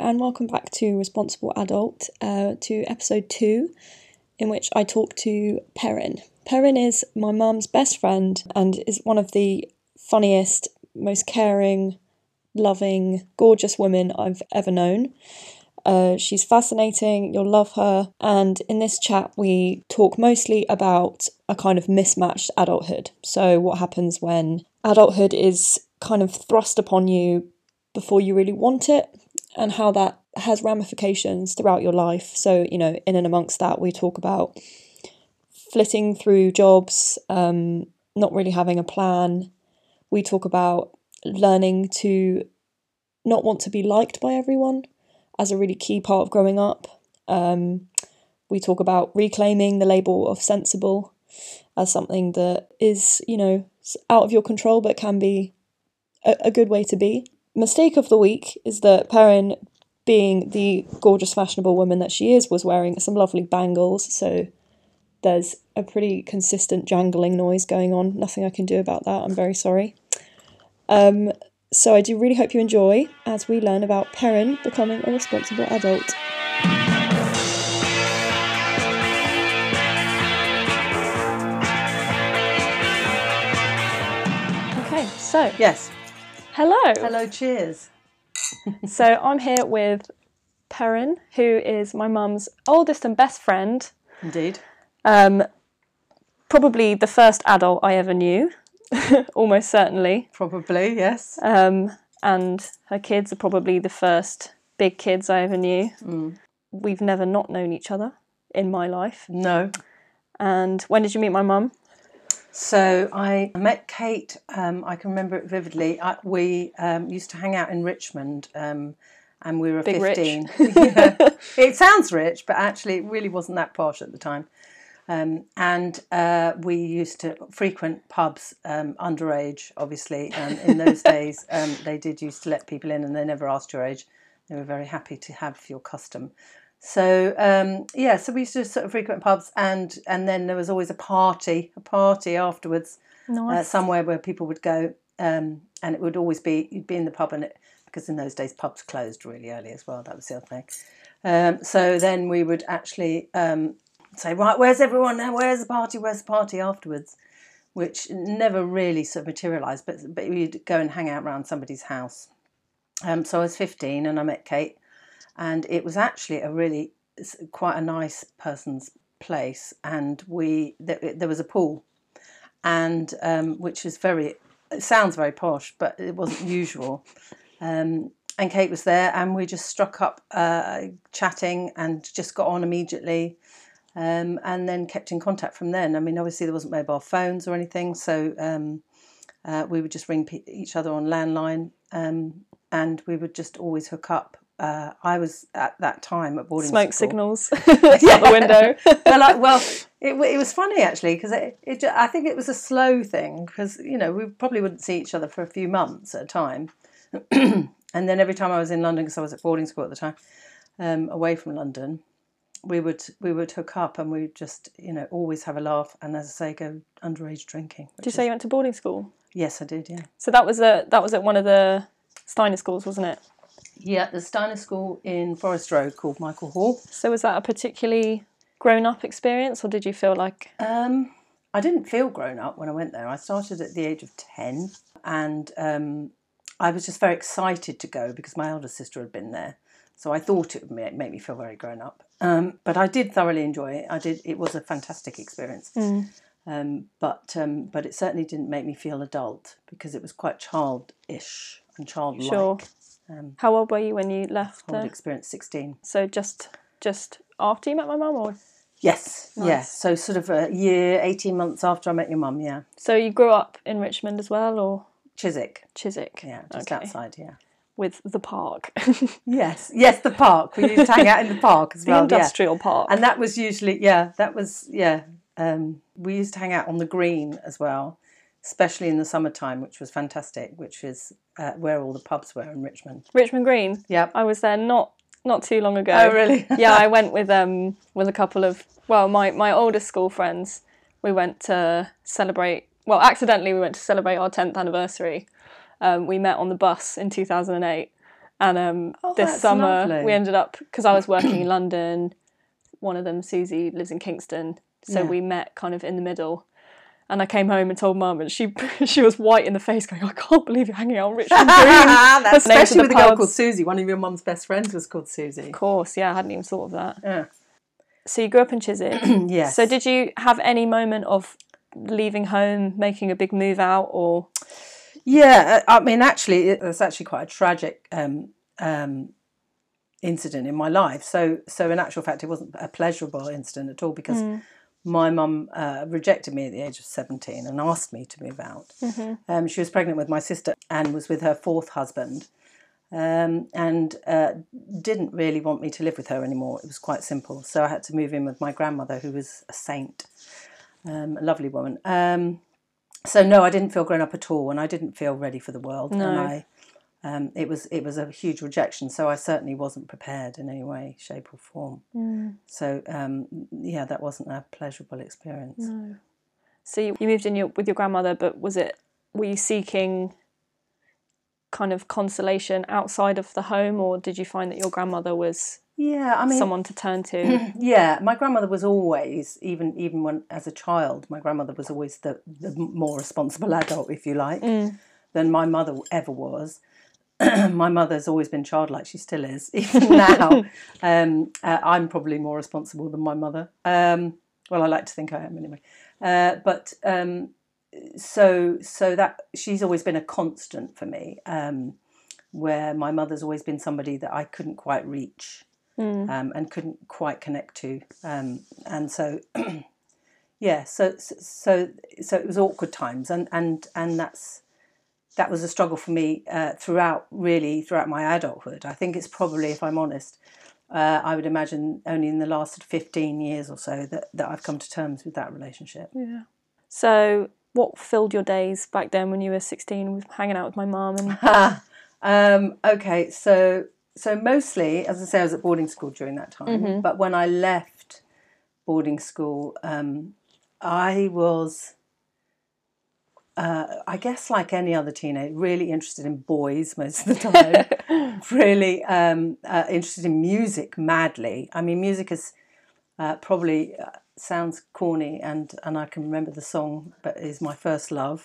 And welcome back to Responsible Adult, uh, to episode two, in which I talk to Perrin. Perrin is my mum's best friend and is one of the funniest, most caring, loving, gorgeous women I've ever known. Uh, she's fascinating, you'll love her, and in this chat, we talk mostly about a kind of mismatched adulthood. So, what happens when adulthood is kind of thrust upon you before you really want it, and how that has ramifications throughout your life. So, you know, in and amongst that, we talk about flitting through jobs, um, not really having a plan. We talk about learning to not want to be liked by everyone as a really key part of growing up. Um, we talk about reclaiming the label of sensible as something that is, you know, out of your control but can be a, a good way to be. Mistake of the week is that Perrin, being the gorgeous, fashionable woman that she is, was wearing some lovely bangles. So there's a pretty consistent jangling noise going on. Nothing I can do about that. I'm very sorry. Um, so I do really hope you enjoy as we learn about Perrin becoming a responsible adult. Okay, so Yes. Hello. Hello, cheers. So I'm here with Perrin, who is my mum's oldest and best friend. Indeed. Um, probably the first adult I ever knew, almost certainly. Probably, yes. Um, and her kids are probably the first big kids I ever knew. We've never not known each other in my life. No. And when did you meet my mum? So I met Kate, um, I can remember it vividly. I, we um, used to hang out in Richmond um, and we were Big 15. Yeah. It sounds rich, but actually it really wasn't that posh at the time. Um, and uh, we used to frequent pubs um, underage, obviously. Um, in those days, um, they did used to let people in and they never asked your age. They were very happy to have your custom. So um, yeah, so we used to sort of frequent pubs, and and then there was always a party, a party afterwards, uh, somewhere where people would go, um, and it would always be you'd be in the pub, and it because in those days pubs closed really early as well. That was the other thing. Um, so then we would actually um, say, right, where's everyone now? Where's the party? Where's the party afterwards? Which never really sort of materialised, but but we'd go and hang out around somebody's house. Um, so I was 15 and I met Kate, and it was actually a really quite a nice person's place. And we there, was a pool, and um, which is very it sounds very posh, but it wasn't usual. Um, and Kate was there, and we just struck up uh, chatting and just got on immediately. Um, and then kept in contact from then. I mean, obviously there wasn't mobile phones or anything, so um, uh, we would just ring each other on landline, um, and we would just always hook up. Uh, I was at that time at boarding school Smoke school. signals out the window. well, like, well, it, it was funny actually because it, it, I think it was a slow thing because you know we probably wouldn't see each other for a few months at a time, and then every time I was in London because I was at boarding school at the time, um, away from London, we would we would hook up and we'd just you know always have a laugh and as I say go underage drinking. Did you say you went to boarding school? Yes, I did. Yeah. So that was a that was at one of the Steiner schools, wasn't it? Yeah, the Steiner School in Forest Row called Michael Hall. So was that a particularly grown up experience, or did you feel like Um, I didn't feel grown up when I went there. I started at the age of 10 and um, I was just very excited to go because my elder sister had been there. So I thought it would make me feel very grown up. Um, but I did thoroughly enjoy it. I did. It was a fantastic experience. Um, but um, but it certainly didn't make me feel adult because it was quite childish and childlike. sure? How old were you when you left? Whole there? experience 16. So just just after you met my mum, or Yes, yes. So sort of a year, 18 months after I met your mum, yeah. so you grew up in Richmond as well, or Chiswick, Chiswick? yeah, just Okay. outside, yeah. With the park, Yes, yes, the park. We used to hang out in the park as the well. industrial park. And that was usually, yeah, that was, yeah. Um, we used to hang out on the green as well, especially in the summertime, which was fantastic, which is uh, where all the pubs were in Richmond. Richmond Green. Yeah, I was there not not too long ago. Oh, really? yeah, I went with um with a couple of well, my my oldest school friends. We went to celebrate. Well, accidentally, we went to celebrate our tenth anniversary. Um, we met on the bus in two thousand and eight, And um, Oh, this summer lovely. we ended up because I was working in London. One of them, Susie, lives in Kingston, so Yeah. we met kind of in the middle. And I came home and told mum, and she she was white in the face, going, "I can't believe you're hanging out with Richmond Green." That's especially with the a girl called Susie. One of your mum's best friends was called Susie. Of course, yeah, I hadn't even thought of that. Yeah. So you grew up in Chiswick. Yes. So did you have any moment of leaving home, making a big move out, or Yeah, uh, I mean, actually, it's actually quite a tragic um, um, incident in my life. So, so in actual fact, it wasn't a pleasurable incident at all because my mum uh, rejected me at the age of seventeen and asked me to move out. Um, she was pregnant with my sister and was with her fourth husband. Um, and uh, didn't really want me to live with her anymore. It was quite simple. So I had to move in with my grandmother, who was a saint, um, a lovely woman. Um, so no, I didn't feel grown up at all, and I didn't feel ready for the world. No. And I, um, it was it was a huge rejection. So I certainly wasn't prepared in any way, shape, or form. So um, yeah, that wasn't a pleasurable experience. so you, you moved in your, with your grandmother? But was it were you seeking kind of consolation outside of the home, or did you find that your grandmother was Yeah, I mean, someone to turn to? yeah, my grandmother was always, even even when as a child, my grandmother was always the, the more responsible adult, if you like, than my mother ever was. my mother's always been childlike; she still is, even now. um, uh, I'm probably more responsible than my mother. Um, well, I like to think I am anyway. Uh, but um, so so that she's always been a constant for me. Um, where my mother's always been somebody that I couldn't quite reach um, and couldn't quite connect to, um, and so yeah, so so so it was awkward times, and and and that's that was a struggle for me uh, throughout really throughout my adulthood. I think it's probably, if I'm honest, uh, I would imagine only in the last fifteen years or so that that I've come to terms with that relationship. Yeah. So what filled your days back then when you were sixteen, with hanging out with my mum and Um, okay, so so mostly, as I say, I was at boarding school during that time. But when I left boarding school, um, I was, uh, I guess, like any other teenager, really interested in boys most of the time. really um, uh, interested in music madly. I mean, music is uh, probably uh, sounds corny, and and I can remember the song, but is my first love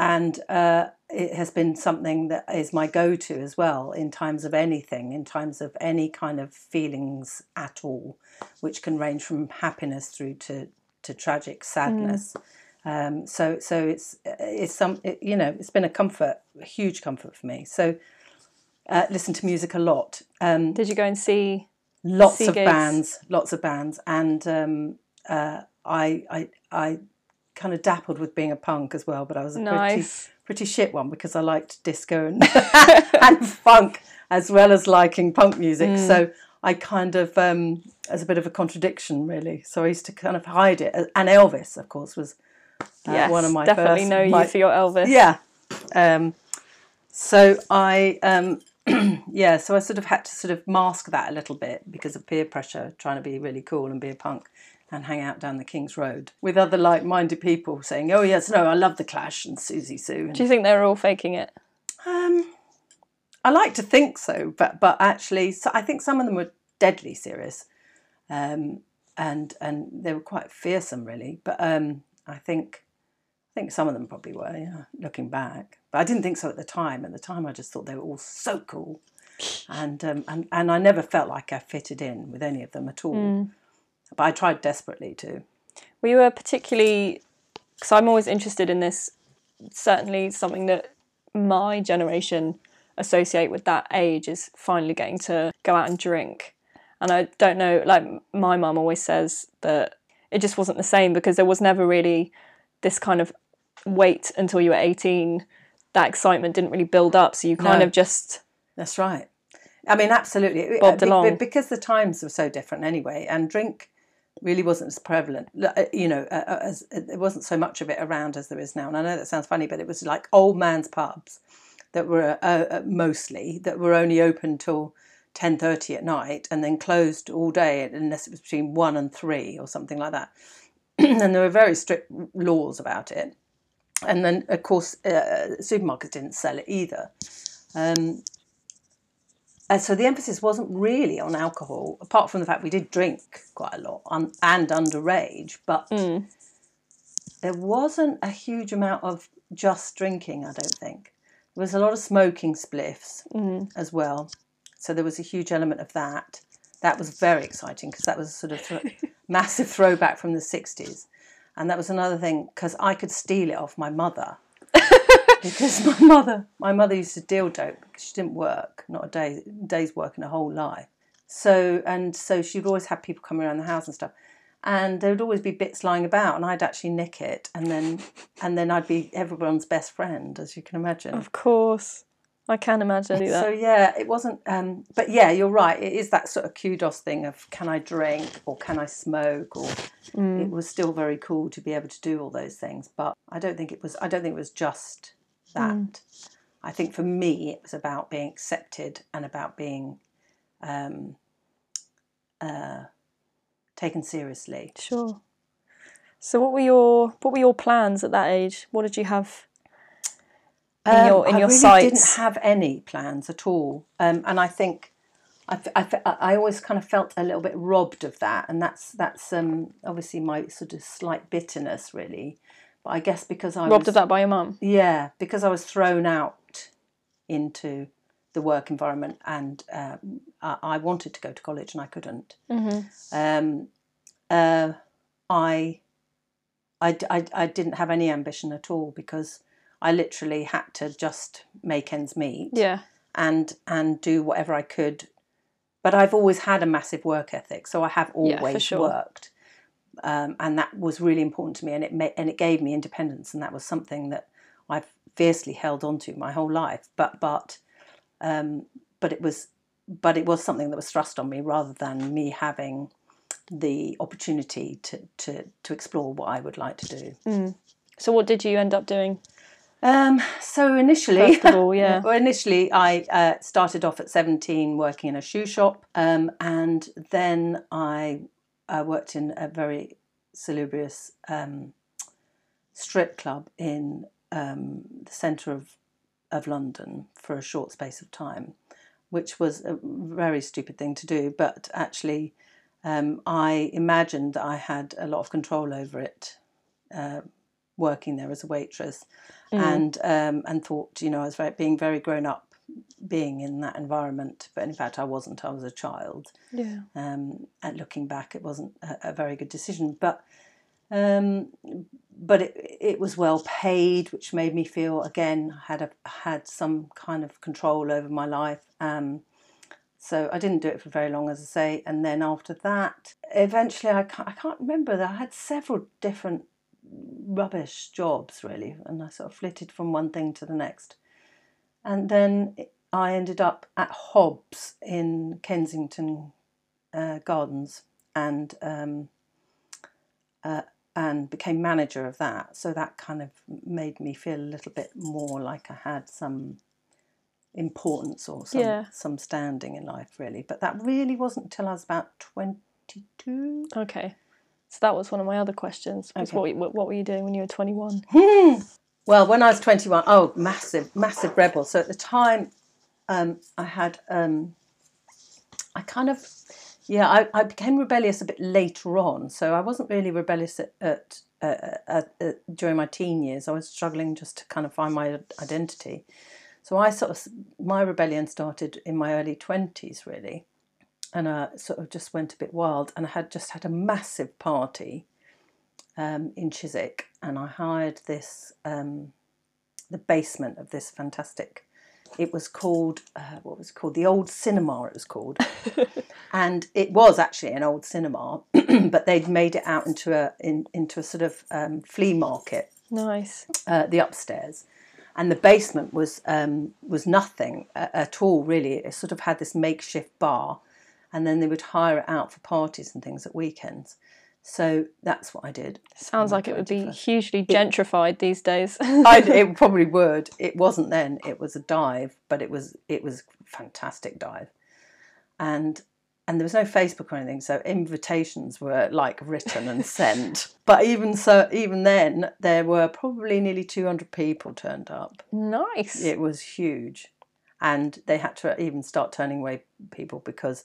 and uh, it has been something that is my go-to as well in times of anything in times of any kind of feelings at all which can range from happiness through to to tragic sadness um, so so it's it's some it, you know it's been a comfort a huge comfort for me so uh, listen to music a lot um, did you go and see? lots of bands, lots of bands, and um, uh, I, I, I kind of dappled with being a punk as well, but I was a Nice. pretty, pretty shit one because I liked disco and, and funk as well as liking punk music. Mm. So I kind of, um, as a bit of a contradiction, really. So I used to kind of hide it. And Elvis, of course, was uh, yes, one of my definitely first. know my- you for your Elvis. yeah. Um, so I, um, yeah, so I sort of had to sort of mask that a little bit because of peer pressure, trying to be really cool and be a punk and hang out down the King's Road with other like-minded people saying, "Oh yes, no, I love the Clash and Siouxsie Sioux." And, Do you think they were all faking it? um, I like to think so, but but actually, so I think some of them were deadly serious, um, and and they were quite fearsome, really. But um, I think I think some of them probably were, yeah, looking back. But I didn't think so at the time. At the time, I just thought they were all so cool, and um, and and I never felt like I fitted in with any of them at all. But I tried desperately to. We were particularly? Because I'm always interested in this. Certainly, something that my generation associate with that age is finally getting to go out and drink. And I don't know, like my mum always says that it just wasn't the same because there was never really this kind of wait until you were 18. That excitement didn't really build up, so you kind No. of just That's right. I mean, absolutely. Uh, Bobbed be- be- along. because the times were so different anyway, and drink really wasn't as prevalent. Uh, You know, uh, as there wasn't so much of it around as there is now. And I know that sounds funny, but it was like old man's pubs that were uh, mostly that were only open till ten thirty at night, and then closed all day unless it was between one and three or something like that. and there were very strict laws about it. And then, of course, uh, supermarkets didn't sell it either. Um, and so the emphasis wasn't really on alcohol, apart from the fact we did drink quite a lot un- and underage, but there wasn't a huge amount of just drinking, I don't think. There was a lot of smoking spliffs as well. So there was a huge element of that. That was very exciting because that was a sort of thro- massive throwback from the 60s. And that was another thing because I could steal it off my mother. because my mother, my mother used to deal dope because she didn't work, not a day, day's work in her whole life. So and so she'd always have people coming around the house and stuff, and there would always be bits lying about, and I'd actually nick it, and then and then I'd be everyone's best friend, as you can imagine. Of course. I can imagine. So yeah, it wasn't. Um, but yeah, you're right. It is that sort of kudos thing of can I drink or can I smoke or it was still very cool to be able to do all those things. But I don't think it was. I don't think it was just that. I think for me, it was about being accepted and about being um, uh, taken seriously. Sure. So what were your what were your plans at that age? What did you have in your in Um, I your really sights? didn't have any plans at all, um, and I think I, I, I, always kind of felt a little bit robbed of that, and that's that's um, obviously my sort of slight bitterness, really. But I guess because I Robbed was, of that by your mum. yeah, because I was thrown out into the work environment, and um, I, I wanted to go to college and I couldn't. Um, uh, I, I, I, I didn't have any ambition at all because I literally had to just make ends meet Yeah. and and do whatever I could. But I've always had a massive work ethic, so I have Yeah, always sure. worked, um, and that was really important to me, and it ma- and it gave me independence, and that was something that I've fiercely held on to my whole life. But but um, but it was but it was something that was thrust on me rather than me having the opportunity to to to explore what I would like to do. So what did you end up doing? Um, so initially, First of all, yeah. well, initially I uh, started off at seventeen working in a shoe shop, um, and then I uh, worked in a very salubrious um, strip club in um, the centre of of London for a short space of time, which was a very stupid thing to do, but actually. Um, I imagined that I had a lot of control over it, uh, working there as a waitress, and um, and thought you know I was very, being very grown up, being in that environment. But in fact, I wasn't. I was a child. Yeah. Um, and looking back, it wasn't a, a very good decision. But um, but it it was well paid, which made me feel again I had a had some kind of control over my life. Um, so I didn't do it for very long, as I say. And then after that, eventually, I can't, I can't remember that I had several different rubbish jobs, really, and I sort of flitted from one thing to the next. And then I ended up at Hobbs in Kensington uh, Gardens, and um, uh, and became manager of that. So that kind of made me feel a little bit more like I had some importance or some Yeah. some standing in life, really. But that really wasn't until I was about twenty two. Okay. So that was one of my other questions. Okay. what, what what were you doing when you were 21? Well, when I was 21, oh, massive, massive rebel. So at the time, um, I had, um, I kind of, yeah, I, I became rebellious a bit later on. So I wasn't really rebellious at, at, uh, at, at during my teen years. I was struggling just to kind of find my identity. So I sort of, my rebellion started in my early 20s, really. And I sort of just went a bit wild. And I had just had a massive party um, in Chiswick, and I hired this um, the basement of this fantastic. It was called uh, what was it called the old cinema. It was called, and it was actually an old cinema, but they'd made it out into a in, into a sort of um, flea market. Nice. Uh, the upstairs, and the basement was um, was nothing a- at all really. It sort of had this makeshift bar, and then they would hire it out for parties and things at weekends. So that's what I did. Sounds like it would be hugely gentrified these days. I, it probably would. It wasn't then. It was a dive, but it was it was fantastic dive, and and there was no Facebook or anything, so invitations were like written and sent. But even so, even then, there were probably nearly two hundred people turned up. nice. It was huge, and they had to even start turning away people because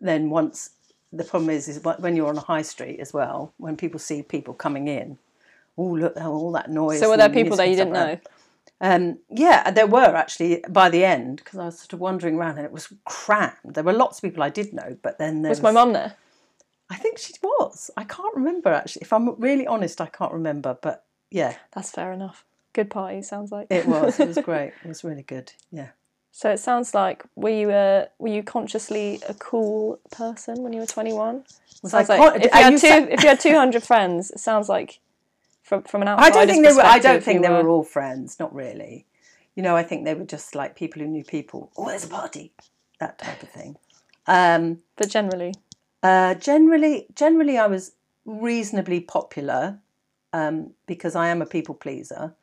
then once the problem is is when you're on a high street as well, when people see people coming in, oh look, all that noise. So were there people that you didn't know? Um, yeah, there were actually by the end because I was sort of wandering around and it was crammed. There were lots of people I did know, but then there Was my mum there? I think she was. I can't remember actually. If I'm really honest, I can't remember. But yeah, That's fair enough. Good party, sounds like. it was. It was great. It was really good. Yeah. So it sounds like were you uh, were you consciously a cool person when you were twenty one? Sounds I like con- if you had you two sa- if you had two hundred friends, it sounds like from from an I don't think they were. I don't think they were all friends. Not really. You know, I think they were just like people who knew people. Oh, there's a party. That type of thing. Um, But generally, Uh, generally, generally, I was reasonably popular um, because I am a people pleaser,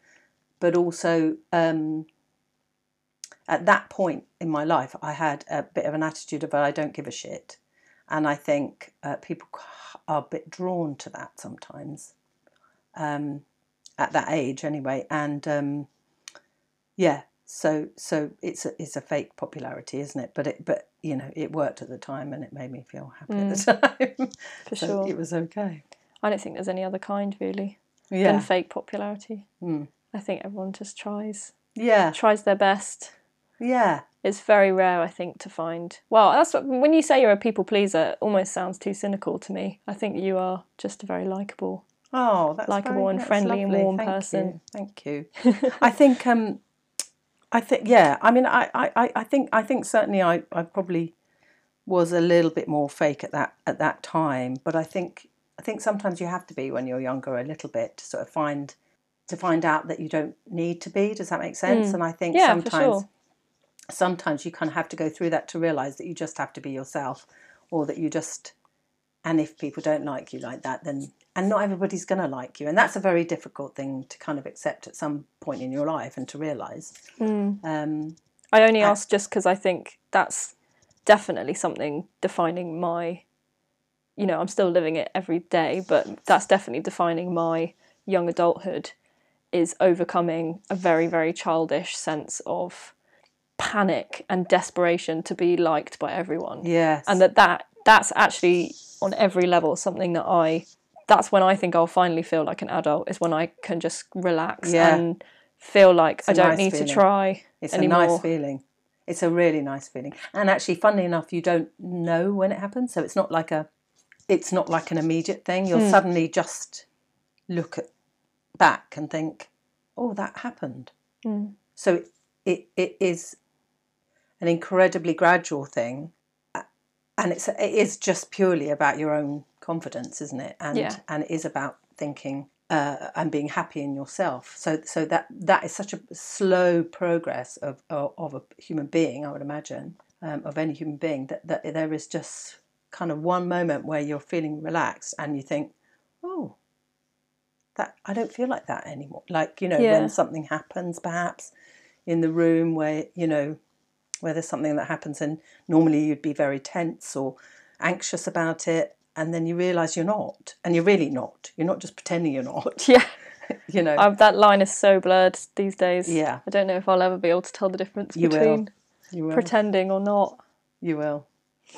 but also um, at that point in my life, I had a bit of an attitude of I don't give a shit, and I think uh, people are a bit drawn to that sometimes. Um, at that age, anyway, and um, yeah, so so it's a it's a fake popularity, isn't it? But it but you know it worked at the time, and it made me feel happy at the time. for so sure. it was okay. I don't think there's any other kind really Yeah, than fake popularity. Mm. I think everyone just tries yeah, tries their best. Yeah. It's very rare, I think, to find. Well, that's what, when you say you're a people pleaser. It almost sounds too cynical to me. I think you are just a very likable. Oh, that's Likeable very- and friendly and warm Thank person. You. Thank you. I think. Um, I think. Yeah. I mean, I, I, I- think. I think certainly. I, I probably was a little bit more fake at that at that time, but I think. I think sometimes you have to be when you're younger a little bit to sort of find to find out that you don't need to be. Does that make sense? And I think Mm. Yeah, sometimes sure. Sometimes you kind of have to go through that to realize that you just have to be yourself or that you just and if people don't like you like that then and not everybody's going to like you and that's a very difficult thing to kind of accept at some point in your life and to realize Mm. um, I only ask just because I think that's definitely something defining my. You know, I'm still living it every day, but that's definitely defining my young adulthood. Is overcoming a very very childish sense of panic and desperation to be liked by everyone. yes and that, that that's actually on every level something that I that's when I think I'll finally feel like an adult is when I can just relax Yeah. and feel like I don't nice need feeling. to try it's anymore. a nice feeling it's a really nice feeling and actually funnily enough you don't know when it happens so it's not like a it's not like an immediate thing you'll Hmm. suddenly just look at back and think oh that happened Mm. so it, it is an incredibly gradual thing and it's it is just purely about your own confidence isn't it and Yeah. and it is about thinking uh, and being happy in yourself so so that that is such a slow progress of of, of a human being i would imagine um, of any human being that, that there is just kind of one moment where you're feeling relaxed and you think oh that I don't feel like that anymore. Like you know, Yeah. when something happens, perhaps in the room where you know where there's something that happens, and normally you'd be very tense or anxious about it, and then you realise you're not, and you're really not. You're not just pretending you're not. Yeah, You know, i that line is so blurred these days. Yeah. I don't know if I'll ever be able to tell the difference You will. between you will. pretending or not. You will.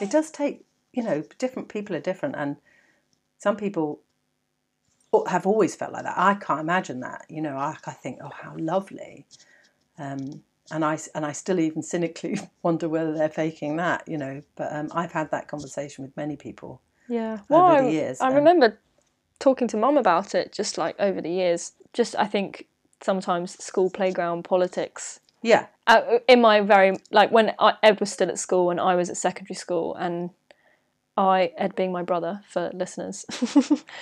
It does take, you know, different people are different, and some people have always felt like that. I can't imagine that. You know, I, I think, oh, how lovely, um, and I and I still even cynically wonder whether they're faking that. You know, but um, I've had that conversation with many people. Yeah. Well, Over I, the years, I remember talking to mum about it just like over the years. Just I think sometimes school playground politics Yeah, uh, in my very like when I, Ed was still at school and I was at secondary school and I Ed being my brother for listeners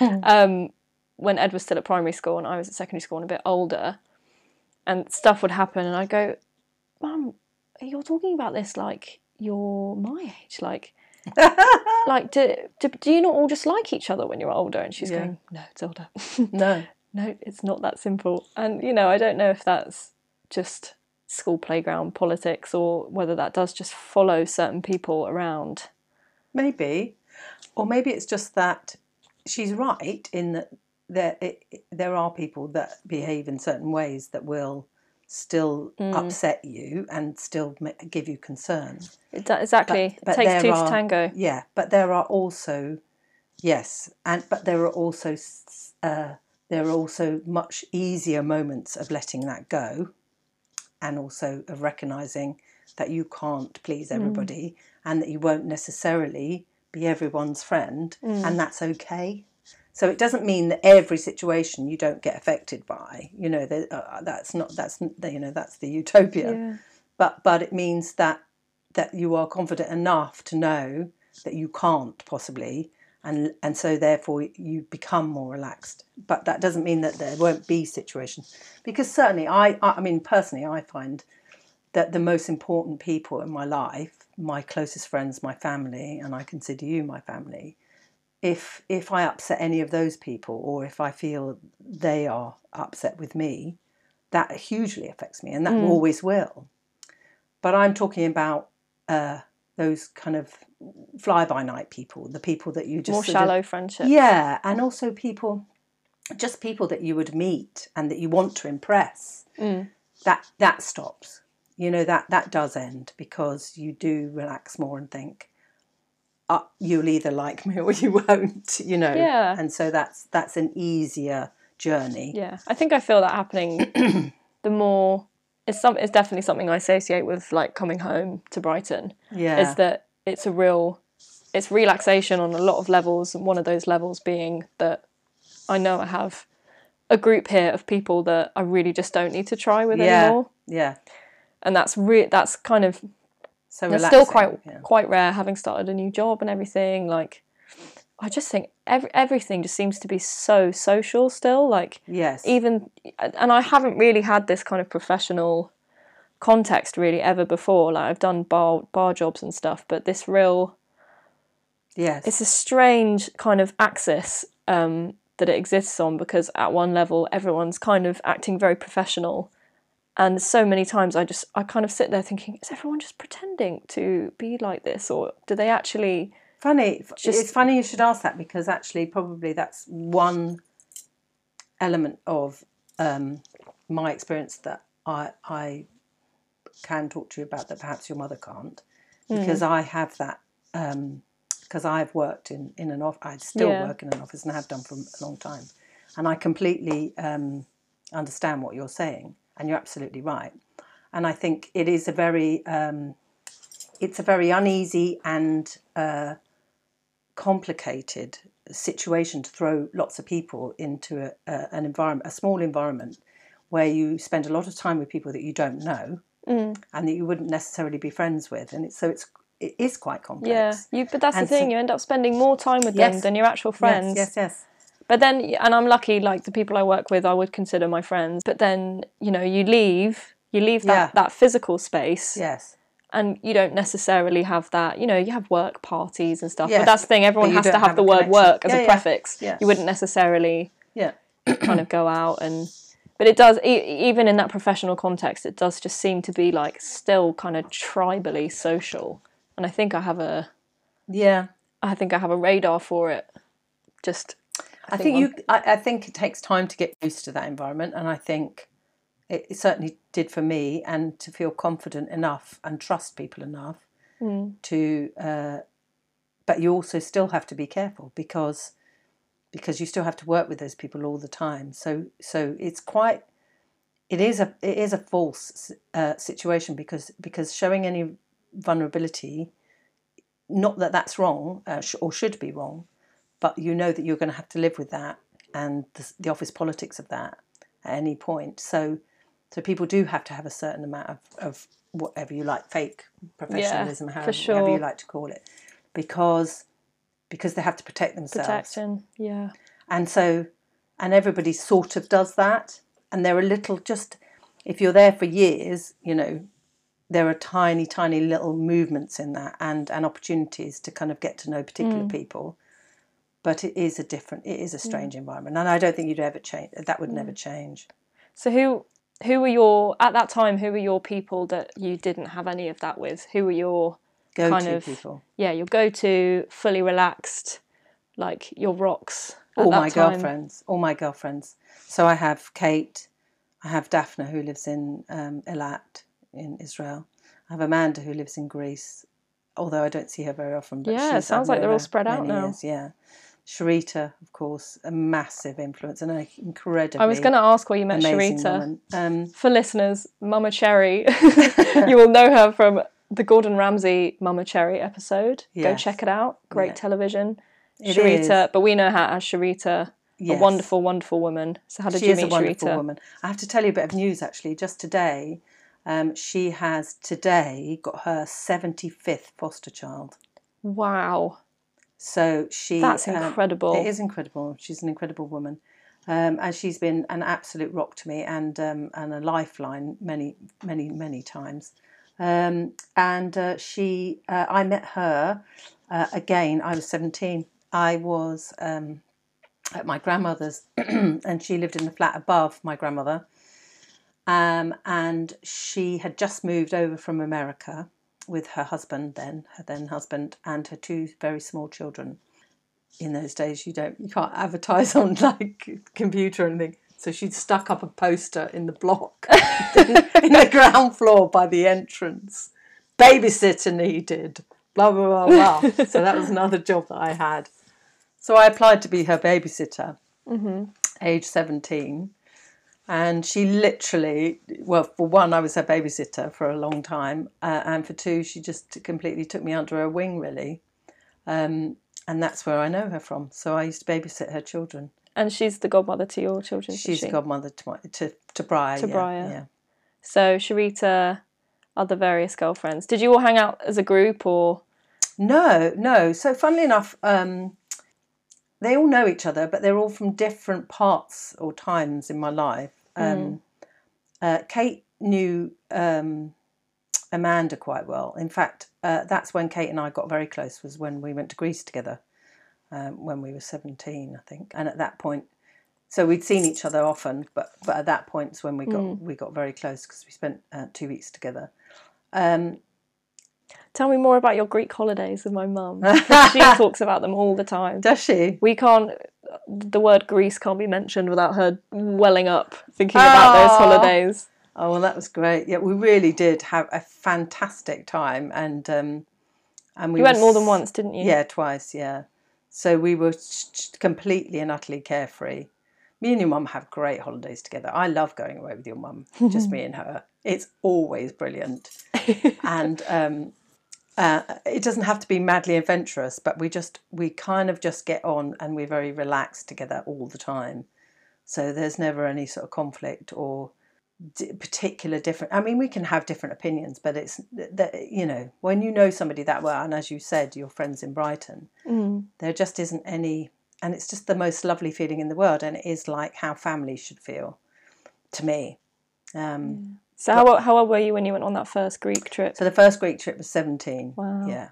um, when Ed was still at primary school and I was at secondary school and a bit older and stuff would happen and I'd go mum you're talking about this like you're my age like like do, do, do you not all just like each other when you're older and she's Yeah. going no it's older no, no, it's not that simple. And you know, I don't know if that's just school playground politics or whether that does just follow certain people around. maybe, or maybe it's just that she's right in that there it, there are people that behave in certain ways that will still Mm. upset you and still give you concern. Exactly. but it takes two are- to tango. Yeah, but there are also yes, and but there are also uh, there are also much easier moments of letting that go, and also of recognizing that you can't please everybody and that you won't necessarily be everyone's friend, and that's okay. So it doesn't mean that every situation you don't get affected by. You know, that uh, that's not that's you know that's the utopia Yeah. but but it means that that you are confident enough to know that you can't possibly and and so therefore you become more relaxed but that doesn't mean that there won't be situations because certainly i I mean personally i find that the most important people in my life my closest friends my family and i consider you my family if if i upset any of those people or if i feel they are upset with me that hugely affects me and that always will but I'm talking about uh, those kind of fly by night people, the people that you just More sort of- shallow friendship. yeah, and also people, just people that you would meet and that you want to impress. Mm. That that stops. You know that that does end because you do relax more and think, uh, you'll either like me or you won't. You know. Yeah. And so that's that's an easier journey. Yeah, I think I feel that happening. the more it's some, it's definitely something I associate with like coming home to Brighton. Yeah. Is that it's a real, it's relaxation on a lot of levels. and One of those levels being that I know I have a group here of people that I really just don't need to try with yeah. anymore, Yeah. and that's re- that's kind of So it's still quite yeah. quite rare having started a new job and everything. Like, I just think every, everything just seems to be so social still. Like, Yes. even and I haven't really had this kind of professional context really ever before. Like I've done bar bar jobs and stuff, but this real yes. it's a strange kind of axis um, that it exists on because at one level everyone's kind of acting very professional. And so many times I just I kind of sit there thinking, is everyone just pretending to be like this, or do they actually? Funny. Just- it's funny you should ask that because actually, probably that's one element of um, my experience that I I can talk to you about that perhaps your mother can't because I have that because I've worked in in an office. I still Yeah. work in an office and have done for a long time, and I completely um, understand what you're saying, and you're absolutely right. And I think it is a very um, it's a very uneasy and uh, complicated situation to throw lots of people into a, a, an environment, a small environment, where you spend a lot of time with people that you don't know Mm. and that you wouldn't necessarily be friends with, and it's, so it's it is quite complex. Yeah, you. But that's And the thing. so- you end up spending more time with them than your actual friends. Yes, yes, yes. But then, and I'm lucky, like the people I work with, I would consider my friends. But then, you know, you leave, you leave that, Yeah. that physical space, Yes. and you don't necessarily have that. You know, you have work parties and stuff. Yes, but that's the thing, everyone has to have have the word connection. work as Yeah, a yeah. prefix. Yes. You wouldn't necessarily Yeah. kind of go out and. But it does, e- even in that professional context, it does just seem to be like still kind of tribally social. And I think I have a, Yeah. I think I have a radar for it. Just, I think you. I, I think it takes time to get used to that environment, and I think it, it certainly did for me, and to feel confident enough and trust people enough to. Uh, but you also still have to be careful because because you still have to work with those people all the time. So so it's quite. It is a it is a false uh, situation because because showing any vulnerability, not that that's wrong uh, sh- or should be wrong, but you know that you're going to have to live with that and the, the office politics of that at any point. So, so people do have to have a certain amount of, of whatever you like, fake professionalism, for however, sure. whatever you like to call it, because because they have to protect themselves. protection. Yeah. And so, and everybody sort of does that. And they're a little just, if you're there for years, you know, there are tiny, tiny little movements in that and, and opportunities to kind of get to know particular mm. people. But it is a different, it is a strange environment. And I don't think you'd ever change, that would never change. So who who were your at that time? Who were your people that you didn't have any of that with? Who were your Go Kind of- people. yeah your go to fully relaxed, like your rocks? All my time? girlfriends, all my girlfriends. So I have Kate, I have Daphne who lives in um, Eilat in Israel. I have Amanda who lives in Greece, although I don't see her very often. But Yeah, it sounds like they're all spread out now. years, yeah. Sharita, of course, a massive influence and an incredibly I was going to ask where you met Sharita. Um, For listeners, Mama Cherry, you will know her from the Gordon Ramsay Mama Cherry episode. Go check it out. Great Yeah. television. It Sharita, is. but we know her as Sharita, yes. a wonderful, wonderful woman. So how did she you is a meet wonderful Sharita? woman. I have to tell you a bit of news actually. Just today, um, she has today got her 75th foster child. Wow, So she that's um, incredible. It is incredible. She's an incredible woman. Um, and she's been an absolute rock to me and um, and a lifeline many many many times. Um, and uh, she, uh, I met her uh, again. I was seventeen. I was um, at my grandmother's, and she lived in the flat above my grandmother. Um, and she had just moved over from America with her husband then, her then husband, and her two very small children. In those days, you don't, you can't advertise on like computer or anything. So she'd stuck up a poster in the block, in the ground floor by the entrance. Babysitter needed. Blah blah blah blah. so that was another job that I had. So I applied to be her babysitter, mm-hmm. age seventeen, and she literally, well, for one, I was her babysitter for a long time, uh, and for two, she just completely took me under her wing, really. Um, and that's where I know her from. So I used to babysit her children. and she's the godmother to your children. She's she? a godmother to my, to to Briar. To yeah, Briar. Yeah. So Sharita, other various girlfriends. Did you all hang out as a group or? No, no. So funnily enough, um, they all know each other, but they're all from different parts or times in my life. Um, uh, Kate knew um, Amanda quite well. In fact, uh, that's when Kate and I got very close. Was when we went to Greece together um, when we were seventeen, I think. And at that point, so we'd seen each other often, but but at that point is when we got we got very close because we spent uh, two weeks together. Um, Tell me more about your Greek holidays with my mum. she talks about them all the time. does she? We can't. The word Greece can't be mentioned without her welling up thinking about those holidays. Oh well, that was great. Yeah, we really did have a fantastic time, and um, and we You went were more than once, didn't you? Yeah, twice. Yeah, so we were completely and utterly carefree. Me and your mum have great holidays together. I love going away with your mum, just me and her. It's always brilliant, and um, uh, it doesn't have to be madly adventurous, but we just we kind of just get on, and we're very relaxed together all the time. So there's never any sort of conflict or d- particular different. I mean, we can have different opinions, but it's that you know when you know somebody that well, and as you said, your friends in Brighton, Mm. there just isn't any, and it's just the most lovely feeling in the world, and it is like how families should feel, to me. Um, So how how old were you when you went on that first Greek trip? So the first Greek trip was seventeen. Wow. Yeah,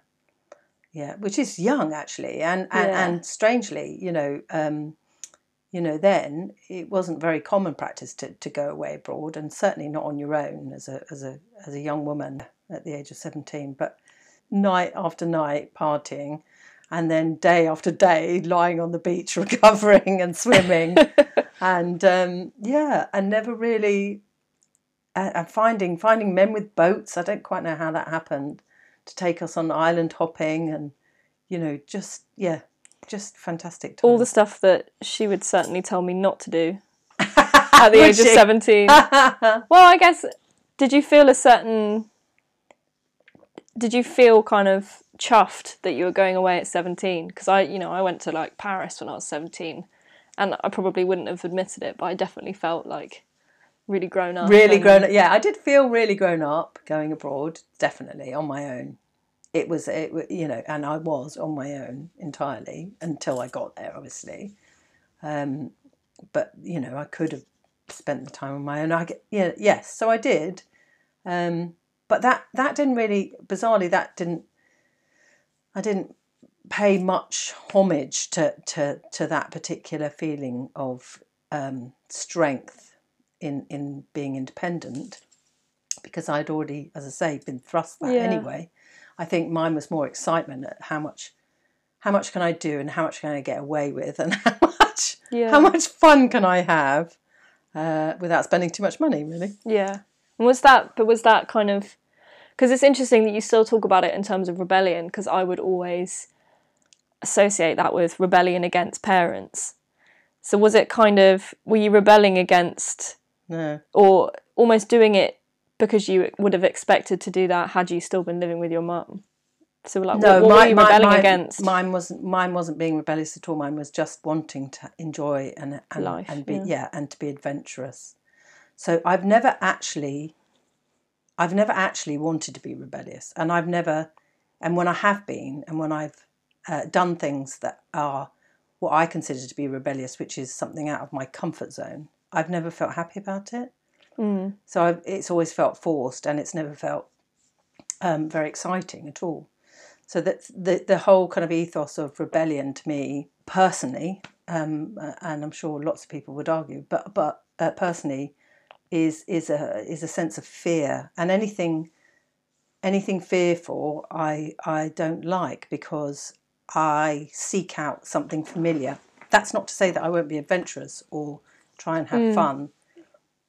yeah, which is young actually, and and, Yeah. and strangely, you know, um, you know, then it wasn't very common practice to, to go away abroad, and certainly not on your own as a as a as a young woman at the age of seventeen. But night after night partying, and then day after day lying on the beach recovering and swimming, and um, yeah, and never really and and finding finding men with boats. I don't quite know how that happened to take us on island hopping and you know just yeah, just fantastic. all the stuff that she would certainly tell me not to do at the age of 17. well, I guess, did you feel a certain. Did you feel kind of chuffed that you were going away at 17? Because I, you know, I went to like Paris when I was 17 and I probably wouldn't have admitted it, but I definitely felt like really grown up. really grown up. Yeah, I did feel really grown up going abroad. Definitely on my own. It was it you know, and I was on my own entirely until I got there, obviously. Um, but you know, I could have spent the time on my own. I get, yeah, yes, so I did. Um, but that that didn't really bizarrely that didn't. I didn't pay much homage to to to that particular feeling of um, strength in in being independent because I'd already, as I say, been thrust that Yeah. anyway. I think mine was more excitement at how much how much can I do and how much can I get away with and how much Yeah. how much fun can I have. uh, without spending too much money, really. Yeah. And was that, but was that kind of, because it's interesting that you still talk about it in terms of rebellion, because I would always associate that with rebellion against parents. So was it kind of, were you rebelling against, No. or almost doing it because you would have expected to do that had you still been living with your mum? So like, No, what, what my- were you rebelling mine- against? Mine wasn't. Mine wasn't being rebellious at all. Mine was just wanting to enjoy and and, Life, and be yeah. yeah. and to be adventurous. So I've never actually, I've never actually wanted to be rebellious, and I've never, and when I have been, and when I've uh, done things that are what I consider to be rebellious, which is something out of my comfort zone, I've never felt happy about it. Mm. So I've, it's always felt forced, and it's never felt um, very exciting at all. So that the the whole kind of ethos of rebellion to me personally, um, and I'm sure lots of people would argue, but but uh, personally, is is a is a sense of fear, and anything anything fearful I I don't like because I seek out something familiar. That's not to say that I won't be adventurous or try and have fun,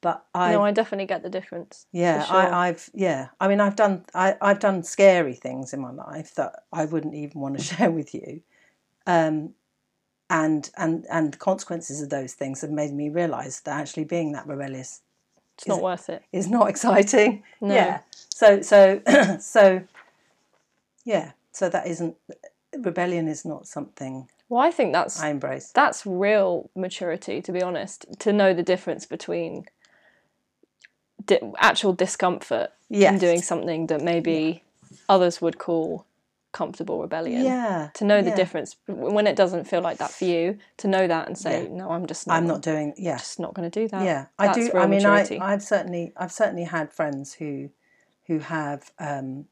but I no, I definitely get the difference. yeah, sure. I, I've yeah. I mean, I've done I, I've done scary things in my life that I wouldn't even want to share with you, um, and and and the consequences of those things have made me realise that actually being that rebellious It's not worth it. is not exciting. No. Yeah. So so so yeah. So that isn't rebellion is not something Well, I think that's I embrace. that's real maturity, to be honest, to know the difference between di- actual discomfort in doing something that maybe others would call comfortable rebellion. Yeah. To know the yeah. difference when it doesn't feel like that for you, to know that and say, Yeah. no, I'm just not, I'm not doing yeah. just not going to do that. Yeah, I That's do. I mean, maturity. I, I've certainly, I've certainly had friends who, who have, um,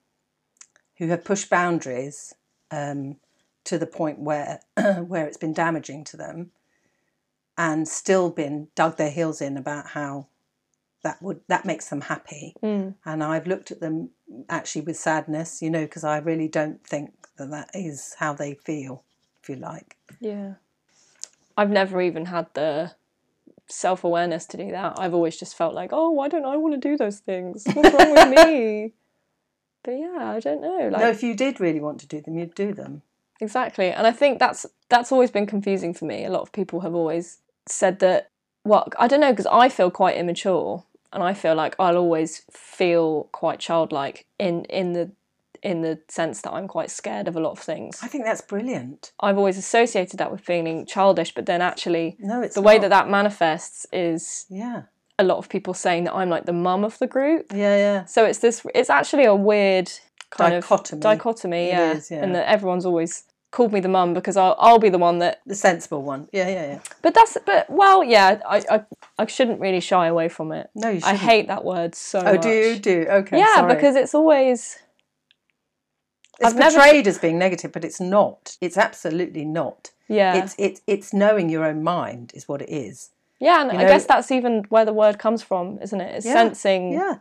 who have pushed boundaries um, to the point where, where it's been damaging to them, and still been dug their heels in about how that would that makes them happy. Mm. And I've looked at them actually with sadness, you know, because I really don't think that that is how they feel, if you like. Yeah. I've never even had the self awareness to do that. I've always just felt like, oh, why don't I want to do those things? What's wrong with me? But yeah, I don't know. Like no, if you did really want to do them, you'd do them. Exactly. And I think that's that's always been confusing for me. A lot of people have always said that well, I don't know, because I feel quite immature and I feel like I'll always feel quite childlike in in the in the sense that I'm quite scared of a lot of things. I think that's brilliant. I've always associated that with feeling childish, but then actually No, it's the way that that manifests is Yeah, a lot of people saying that I'm like the mum of the group. yeah, yeah. So it's this. It's actually a weird kind Dichotomy. of dichotomy. Yeah. is, yeah. and that everyone's always called me the mum because I'll I'll be the one that. The sensible one. Yeah, yeah, yeah. But that's but well yeah I I, I shouldn't really shy away from it. No, you I shouldn't. hate that word so Oh, much. do you? Do okay. yeah, sorry. because it's always it's I've never- portrayed as being negative, but it's not. It's absolutely not. yeah It's it's it's knowing your own mind is what it is. yeah, and I know- guess that's even where the word comes from, isn't it? It's Yeah, sensing. Yeah.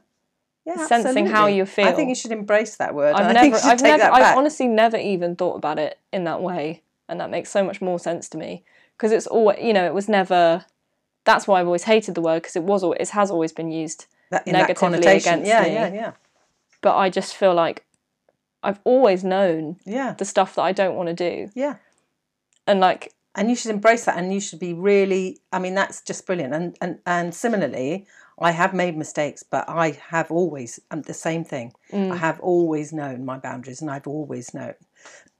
Yeah, Sensing how absolutely. you I think you should embrace that word. I've never, think you should I've never, I've honestly never even thought about it in that way, and that makes so much more sense to me because it's always, you know, it was never. That's why I've always hated the word because it was, it has always been used, that, negatively against yeah, me. yeah, yeah, but I just feel like I've always known yeah, the stuff that I don't want to do, yeah. and like, and you should embrace that and you should be really i mean that's just brilliant and and, and similarly i have made mistakes but i have always um, the same thing Mm. i have always known my boundaries and i've always known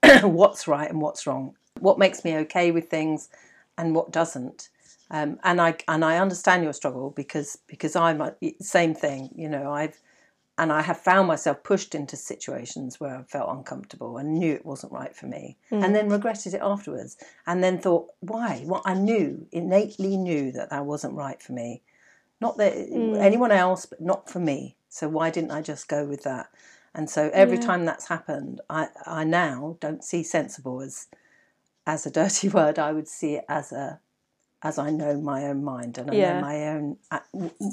what's right and what's wrong what makes me okay with things and what doesn't um, and i and i understand your struggle because because i'm a, same thing you know i've and I have found myself pushed into situations where I felt uncomfortable and knew it wasn't right for me, and then regretted it afterwards, and then thought, why? Well, I knew innately knew that that wasn't right for me, not that anyone else, but not for me. So why didn't I just go with that? And so every time that's happened, I I now don't see sensible as as a dirty word. I would see it as a as I know my own mind and I Yeah. know my own uh,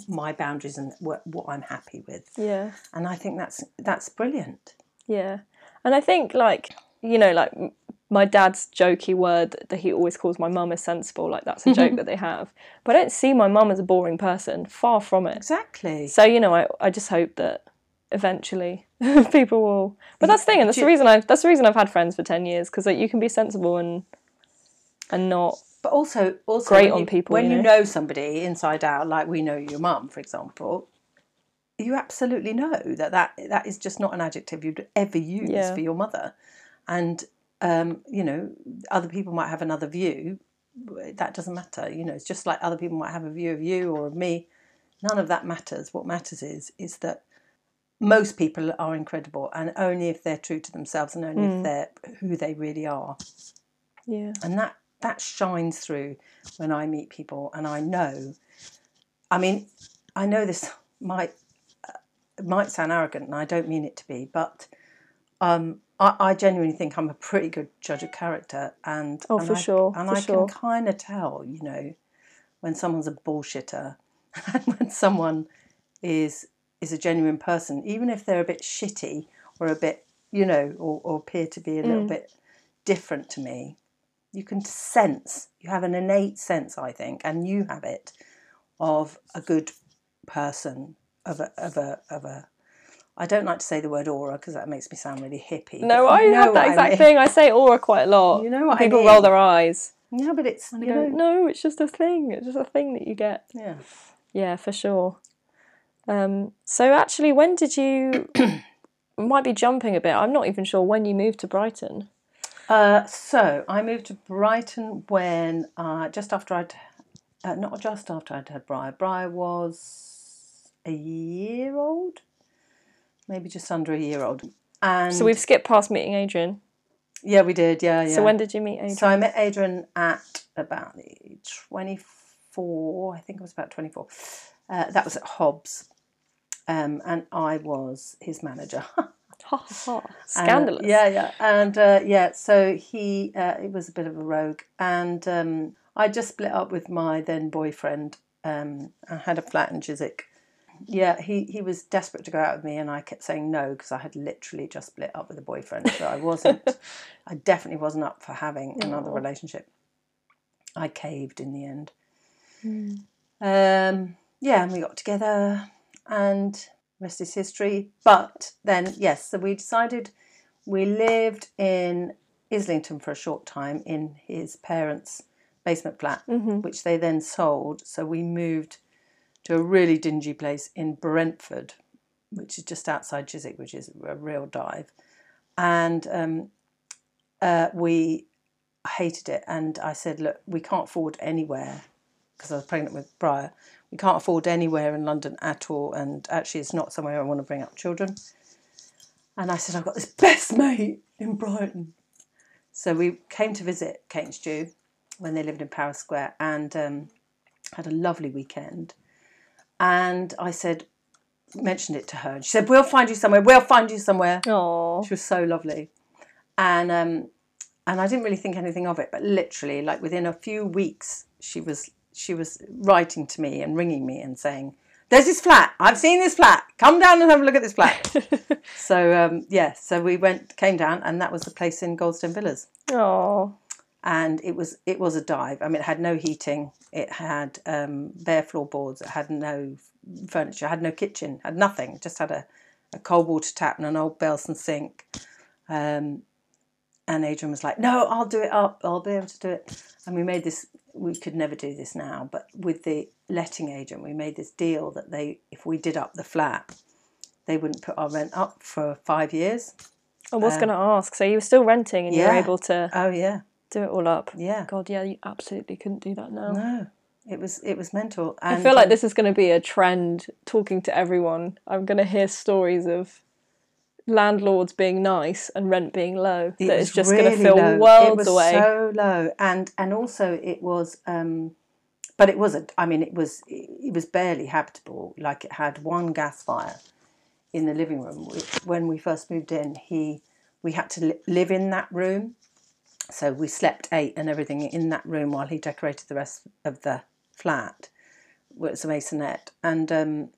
my boundaries and what, what I'm happy with yeah, and I think that's that's brilliant. yeah, and I think like you know, like my dad's jokey word that he always calls my mum is sensible. Like that's a mm-hmm. joke that they have. But I don't see my mum as a boring person. Far from it. Exactly. So you know, I, I just hope that eventually people will. But that's the thing, and that's the reason I that's the reason I've had friends for ten years because like, you can be sensible and and not. But also, also Great on you, people, when you you know. know somebody inside out, like we know your mum, for example. You absolutely know that, that that is just not an adjective you'd ever use Yeah. for your mother, and um, you know other people might have another view. That doesn't matter. You know, it's just like other people might have a view of you or of me. None of that matters. What matters is is that most people are incredible, and only if they're true to themselves, and only Mm. if they're who they really are Yeah. and that that shines through when I meet people, and I know. I mean, I know this might uh, might sound arrogant, and I don't mean it to be, but um, I, I genuinely think I'm a pretty good judge of character, and Oh, and for I, sure, and for I sure. can kind of tell, you know, when someone's a bullshitter, and when someone is is a genuine person, even if they're a bit shitty or a bit, you know, or, or appear to be a Mm. little bit different to me you can sense you have an innate sense i think and you have it of a good person of a of a of a i don't like to say the word aura because that makes me sound really hippie No, I know have that exact mean. thing. I say aura quite a lot. You know what I People mean. roll their eyes. yeah but it's I you go, know no, it's just a thing. It's just a thing that you get. yeah Yeah, for sure. Um, so actually, when did you? might be jumping a bit. I'm not even sure when you moved to Brighton. uh, so i moved to brighton when uh, just after i'd uh, not just after i'd had briar briar was a year old maybe just under a year old and So we've skipped past meeting Adrian. yeah we did yeah yeah So when did you meet Adrian? So I met Adrian at about 24, I think it was about 24. Uh, that was at Hobbs. Um, and I was his manager. Ha ha ha! And, Scandalous. yeah, yeah. And uh, yeah, so he, uh, it was a bit of a rogue. And um, I just split up with my then boyfriend. Um, I had a flat in Chiswick. Yeah, he, he was desperate to go out with me, and I kept saying no because I had literally just split up with a boyfriend. So I wasn't, I definitely wasn't up for having another Aw. relationship. I caved in the end. Hmm. Um, yeah, and we got together, and rest is history. But then, yes, so we decided we lived in Islington for a short time in his parents' basement flat, Mhm. which they then sold. So we moved to a really dingy place in Brentford, which is just outside Chiswick, which is a real dive. And um, uh, we hated it. And I said, look, we can't afford anywhere because I was pregnant with Briar. We can't afford anywhere in London at all. And actually, it's not somewhere I want to bring up children. And I said, I've got this best mate in Brighton. So we came to visit Kate and Stu when they lived in Powis Square and um, had a lovely weekend. And I said, mentioned it to her. And she said, We'll find you somewhere. We'll find you somewhere. Aw. She was so lovely. And um, and I didn't really think anything of it, but literally, like within a few weeks, she was she was writing to me and ringing me and saying, "There's this flat. I've seen this flat. Come down and have a look at this flat." so um, yeah, so we went, came down, and that was the place in Goldstone Villas, Oh. And it was it was a dive. I mean, it had no heating. It had um, bare floorboards. It had no furniture. Had no kitchen. Had nothing. It just had a, a cold water tap and an old Belfast sink. Um, and Adrian was like, "No, I'll do it up. I'll be able to do it." And we made this. We could never do this now, but with the letting agent, we made this deal that they, if we did up the flat, they wouldn't put our rent up for five years. I was going to ask. So you were still renting and you were Um, able to Oh yeah, do it all up. yeah. God, yeah, you absolutely couldn't do that now. No, it was it was mental. And, I feel like this is going to be a trend talking to everyone. I'm going to hear stories of landlords being nice and rent being low. It that is just going to really fill low. worlds it was away. So low, and and also it was, um, but it wasn't. I mean, it was it was barely habitable. Like it had one gas fire in the living room. When we first moved in, he we had to li- live in that room, so we slept eight and everything in that room while he decorated the rest of the flat. Well, It was a maisonette, and um,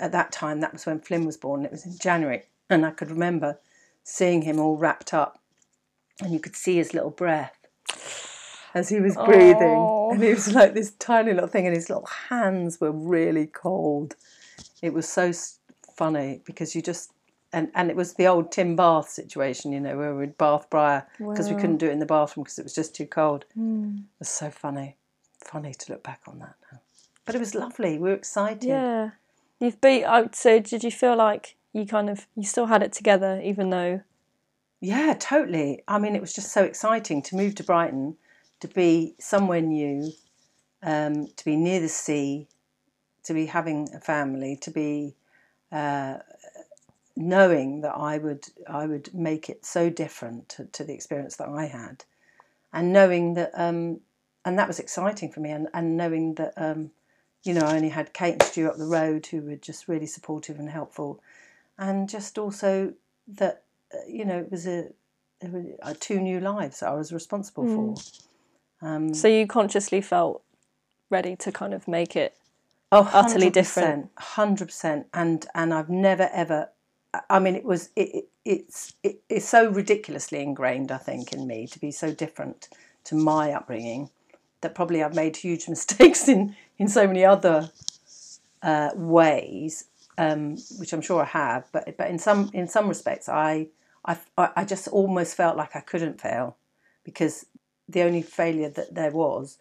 at that time, that was when Flynn was born. It was in January, and I could remember seeing him all wrapped up and you could see his little breath as he was breathing, Oh. and he was like this tiny little thing, and his little hands were really cold. It was so funny because you just and and it was the old tin bath situation, you know, where we would bath Briar because we couldn't do it in the bathroom because it was just too cold. Mm. It was so funny, funny to look back on that now. But it was lovely. We were excited. Yeah. You've beat out. So did you feel like you kind of you still had it together, even though? Yeah, totally. I mean, it was just so exciting to move to Brighton, to be somewhere new, um, to be near the sea, to be having a family, to be uh, knowing that I would I would make it so different to, to the experience that I had, and knowing that um, and that was exciting for me, and, and knowing that um, you know I only had Kate and Stu up the road who were just really supportive and helpful, and just also that uh, you know it was a, it was, uh, two new lives that I was responsible for. Um, So you consciously felt ready to kind of make it. Oh, utterly different. Hundred percent, and and I've never ever. I mean, it was it, it it's it, it's so ridiculously ingrained. I think in me to be so different to my upbringing that probably I've made huge mistakes in in so many other uh, ways, um, which I'm sure I have. But but in some in some respects, I I I just almost felt like I couldn't fail because the only failure that there was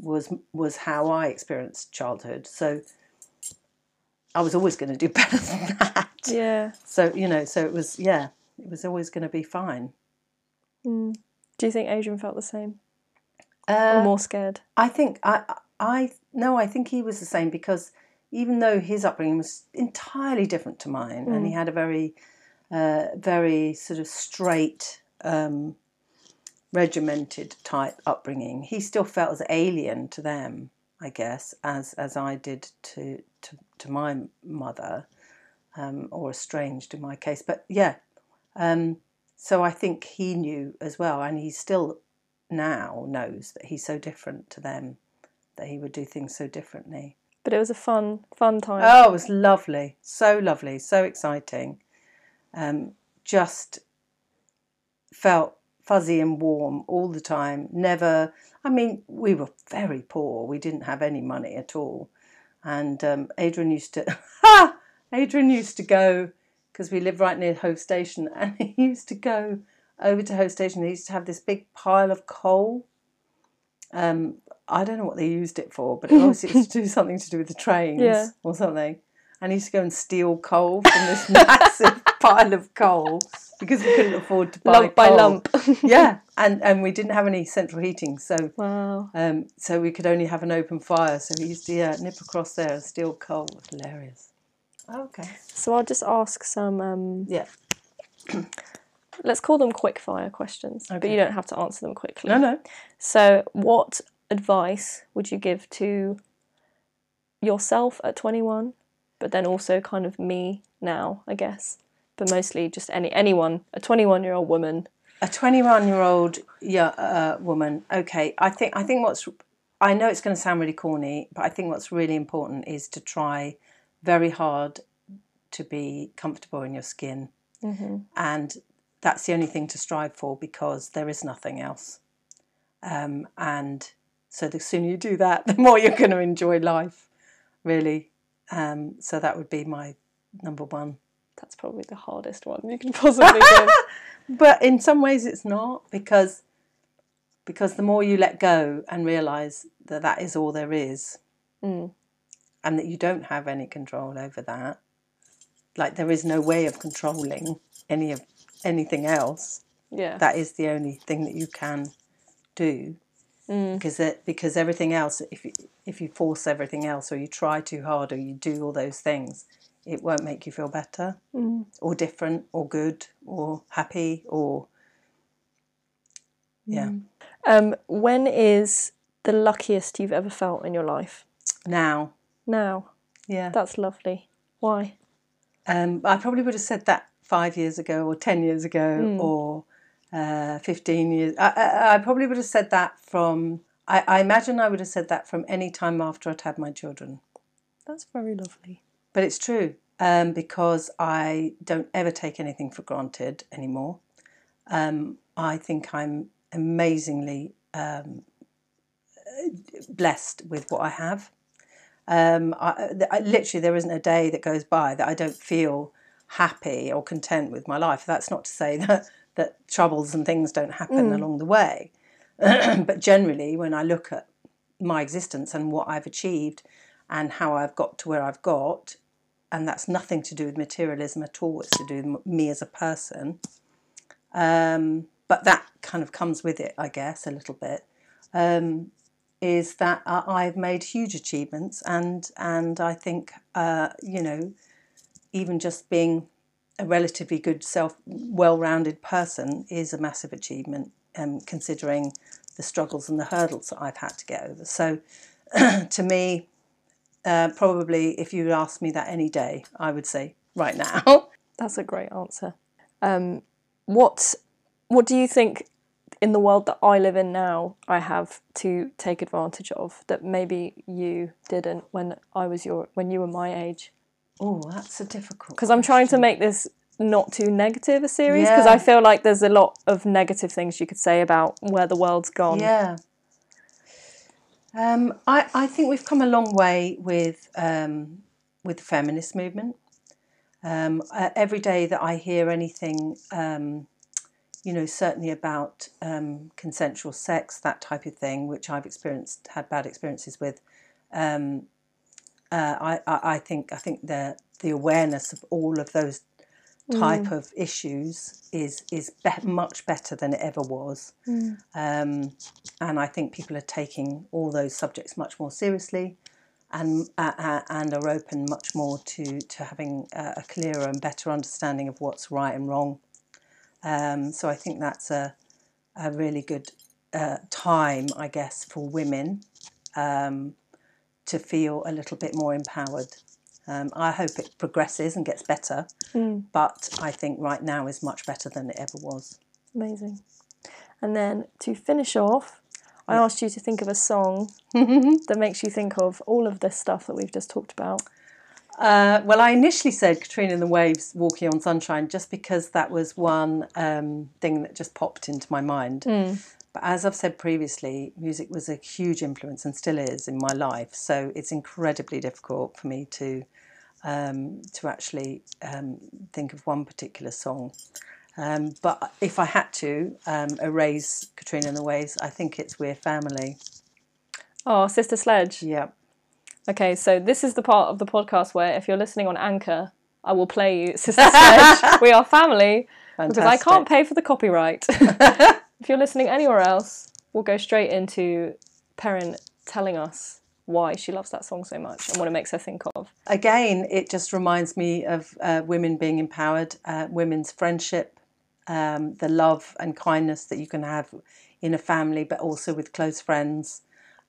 was was how I experienced childhood. So I was always going to do better than that. Yeah. So you know, so it was yeah, it was always going to be fine. Mm. Do you think Adrian felt the same, Uh, or more scared? I think I I no, I think he was the same because even though his upbringing was entirely different to mine, and he had a very uh, very sort of straight. Um, regimented type upbringing he still felt as alien to them i guess as as i did to to, to my mother um, or estranged in my case but yeah um, so i think he knew as well and he still now knows that he's so different to them that he would do things so differently But it was a fun, fun time. Oh, it was lovely. So lovely. So exciting. Um, just felt fuzzy and warm all the time. Never, I mean, we were very poor. We didn't have any money at all. And um, Adrian used to, ha! Adrian used to go, because we live right near Hove Station, and he used to go over to Hove Station. He used to have this big pile of coal. Um, I don't know what they used it for, but obviously it was to do something to do with the trains Yeah. or something. And he used to go and steal coal from this massive pile of coal because we couldn't afford to buy lump by lump. yeah, and and we didn't have any central heating, so wow. um, so we could only have an open fire. So we used to yeah nip across there and steal coal. It was hilarious. Okay. So I'll just ask some. Um, Yeah. let's call them quick fire questions, but you don't have to answer them quickly. No, no. So, what advice would you give to yourself at 21, but then also kind of me now, I guess, but mostly just any anyone, a 21 year old woman. a 21 year old yeah, uh, woman okay i think i think what's i know it's going to sound really corny but i think what's really important is to try very hard to be comfortable in your skin. And that's the only thing to strive for because there is nothing else. Um, and so the sooner you do that the more you're going to enjoy life really. Um, so that would be my number one. That's probably the hardest one you can possibly give. but in some ways it's not because because the more you let go and realize that that is all there is Mm. And that you don't have any control over that. Like there is no way of controlling any of anything else. Yeah. that is the only thing that you can do. Mm. Because it, because everything else if you, if you force everything else or you try too hard or you do all those things it won't make you feel better mm. or different or good or happy or yeah. Mm. Um, when is the luckiest you've ever felt in your life? now Now. yeah That's lovely. Why? Um, I probably would have said that five years ago, or ten years ago, or uh, fifteen years. I, I, I probably would have said that from. I, I imagine I would have said that from any time after I'd had my children. That's very lovely. But it's true um, because I don't ever take anything for granted anymore. Um, I think I'm amazingly um, blessed with what I have. Um, I, I, literally, there isn't a day that goes by that I don't feel happy or content with my life. That's not to say that that troubles and things don't happen mm. along the way, but generally, when I look at my existence and what I've achieved and how I've got to where I've got, and that's nothing to do with materialism at all. It's to do with me as a person. Um, but that kind of comes with it, I guess, a little bit. Um, is that I've made huge achievements, and and I think uh, you know, even just being a relatively good self, well-rounded person is a massive achievement, um, considering the struggles and the hurdles that I've had to get over. So, to me, uh, probably if you asked me that any day, I would say right now. That's a great answer. Um, what what do you think in the world that I live in now I have to take advantage of that maybe you didn't when I was your when you were my age? Oh, that's a difficult. Because I'm trying to make this not too negative a series because yeah. I feel like there's a lot of negative things you could say about where the world's gone. Yeah. Um, I, I think we've come a long way with um, with the feminist movement. Um, uh, every day that I hear anything, um, you know, certainly about um, consensual sex, that type of thing, which I've experienced, had bad experiences with, um, uh, I, I, I think I think the the awareness of all of those type mm. of issues is is be- much better than it ever was, mm. um, and I think people are taking all those subjects much more seriously, and uh, uh, and are open much more to to having a, clearer and better understanding of what's right and wrong. Um, so I think that's a a really good uh, time, I guess, for women um, to feel a little bit more empowered. Um, I hope it progresses and gets better, mm. but I think right now is much better than it ever was. Amazing. And then to finish off, I asked you to think of a song that makes you think of all of this stuff that we've just talked about. Uh, well, I initially said Katrina and the Waves, Walking on Sunshine, just because that was one um, thing that just popped into my mind. Mm. But as I've said previously, music was a huge influence and still is in my life. So it's incredibly difficult for me to um, to actually um, think of one particular song. Um, but if I had to um, erase Katrina and the Waves, I think it's We're Family. Oh, Sister Sledge. Yeah. Okay, so this is the part of the podcast where if you're listening on Anchor, I will play you Sister Sledge. we are family Fantastic. because I can't pay for the copyright. if you're listening anywhere else, we'll go straight into Perrin telling us why she loves that song so much and what it makes her think of. Again, it just reminds me of uh, women being empowered, uh, women's friendship, um, the love and kindness that you can have in a family, but also with close friends.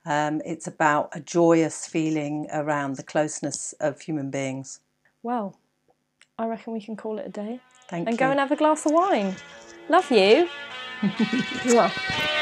Um, it's about a joyous feeling around the closeness of human beings. Well, I reckon we can call it a day. Thank you. and you. go and have a glass of wine. Love you.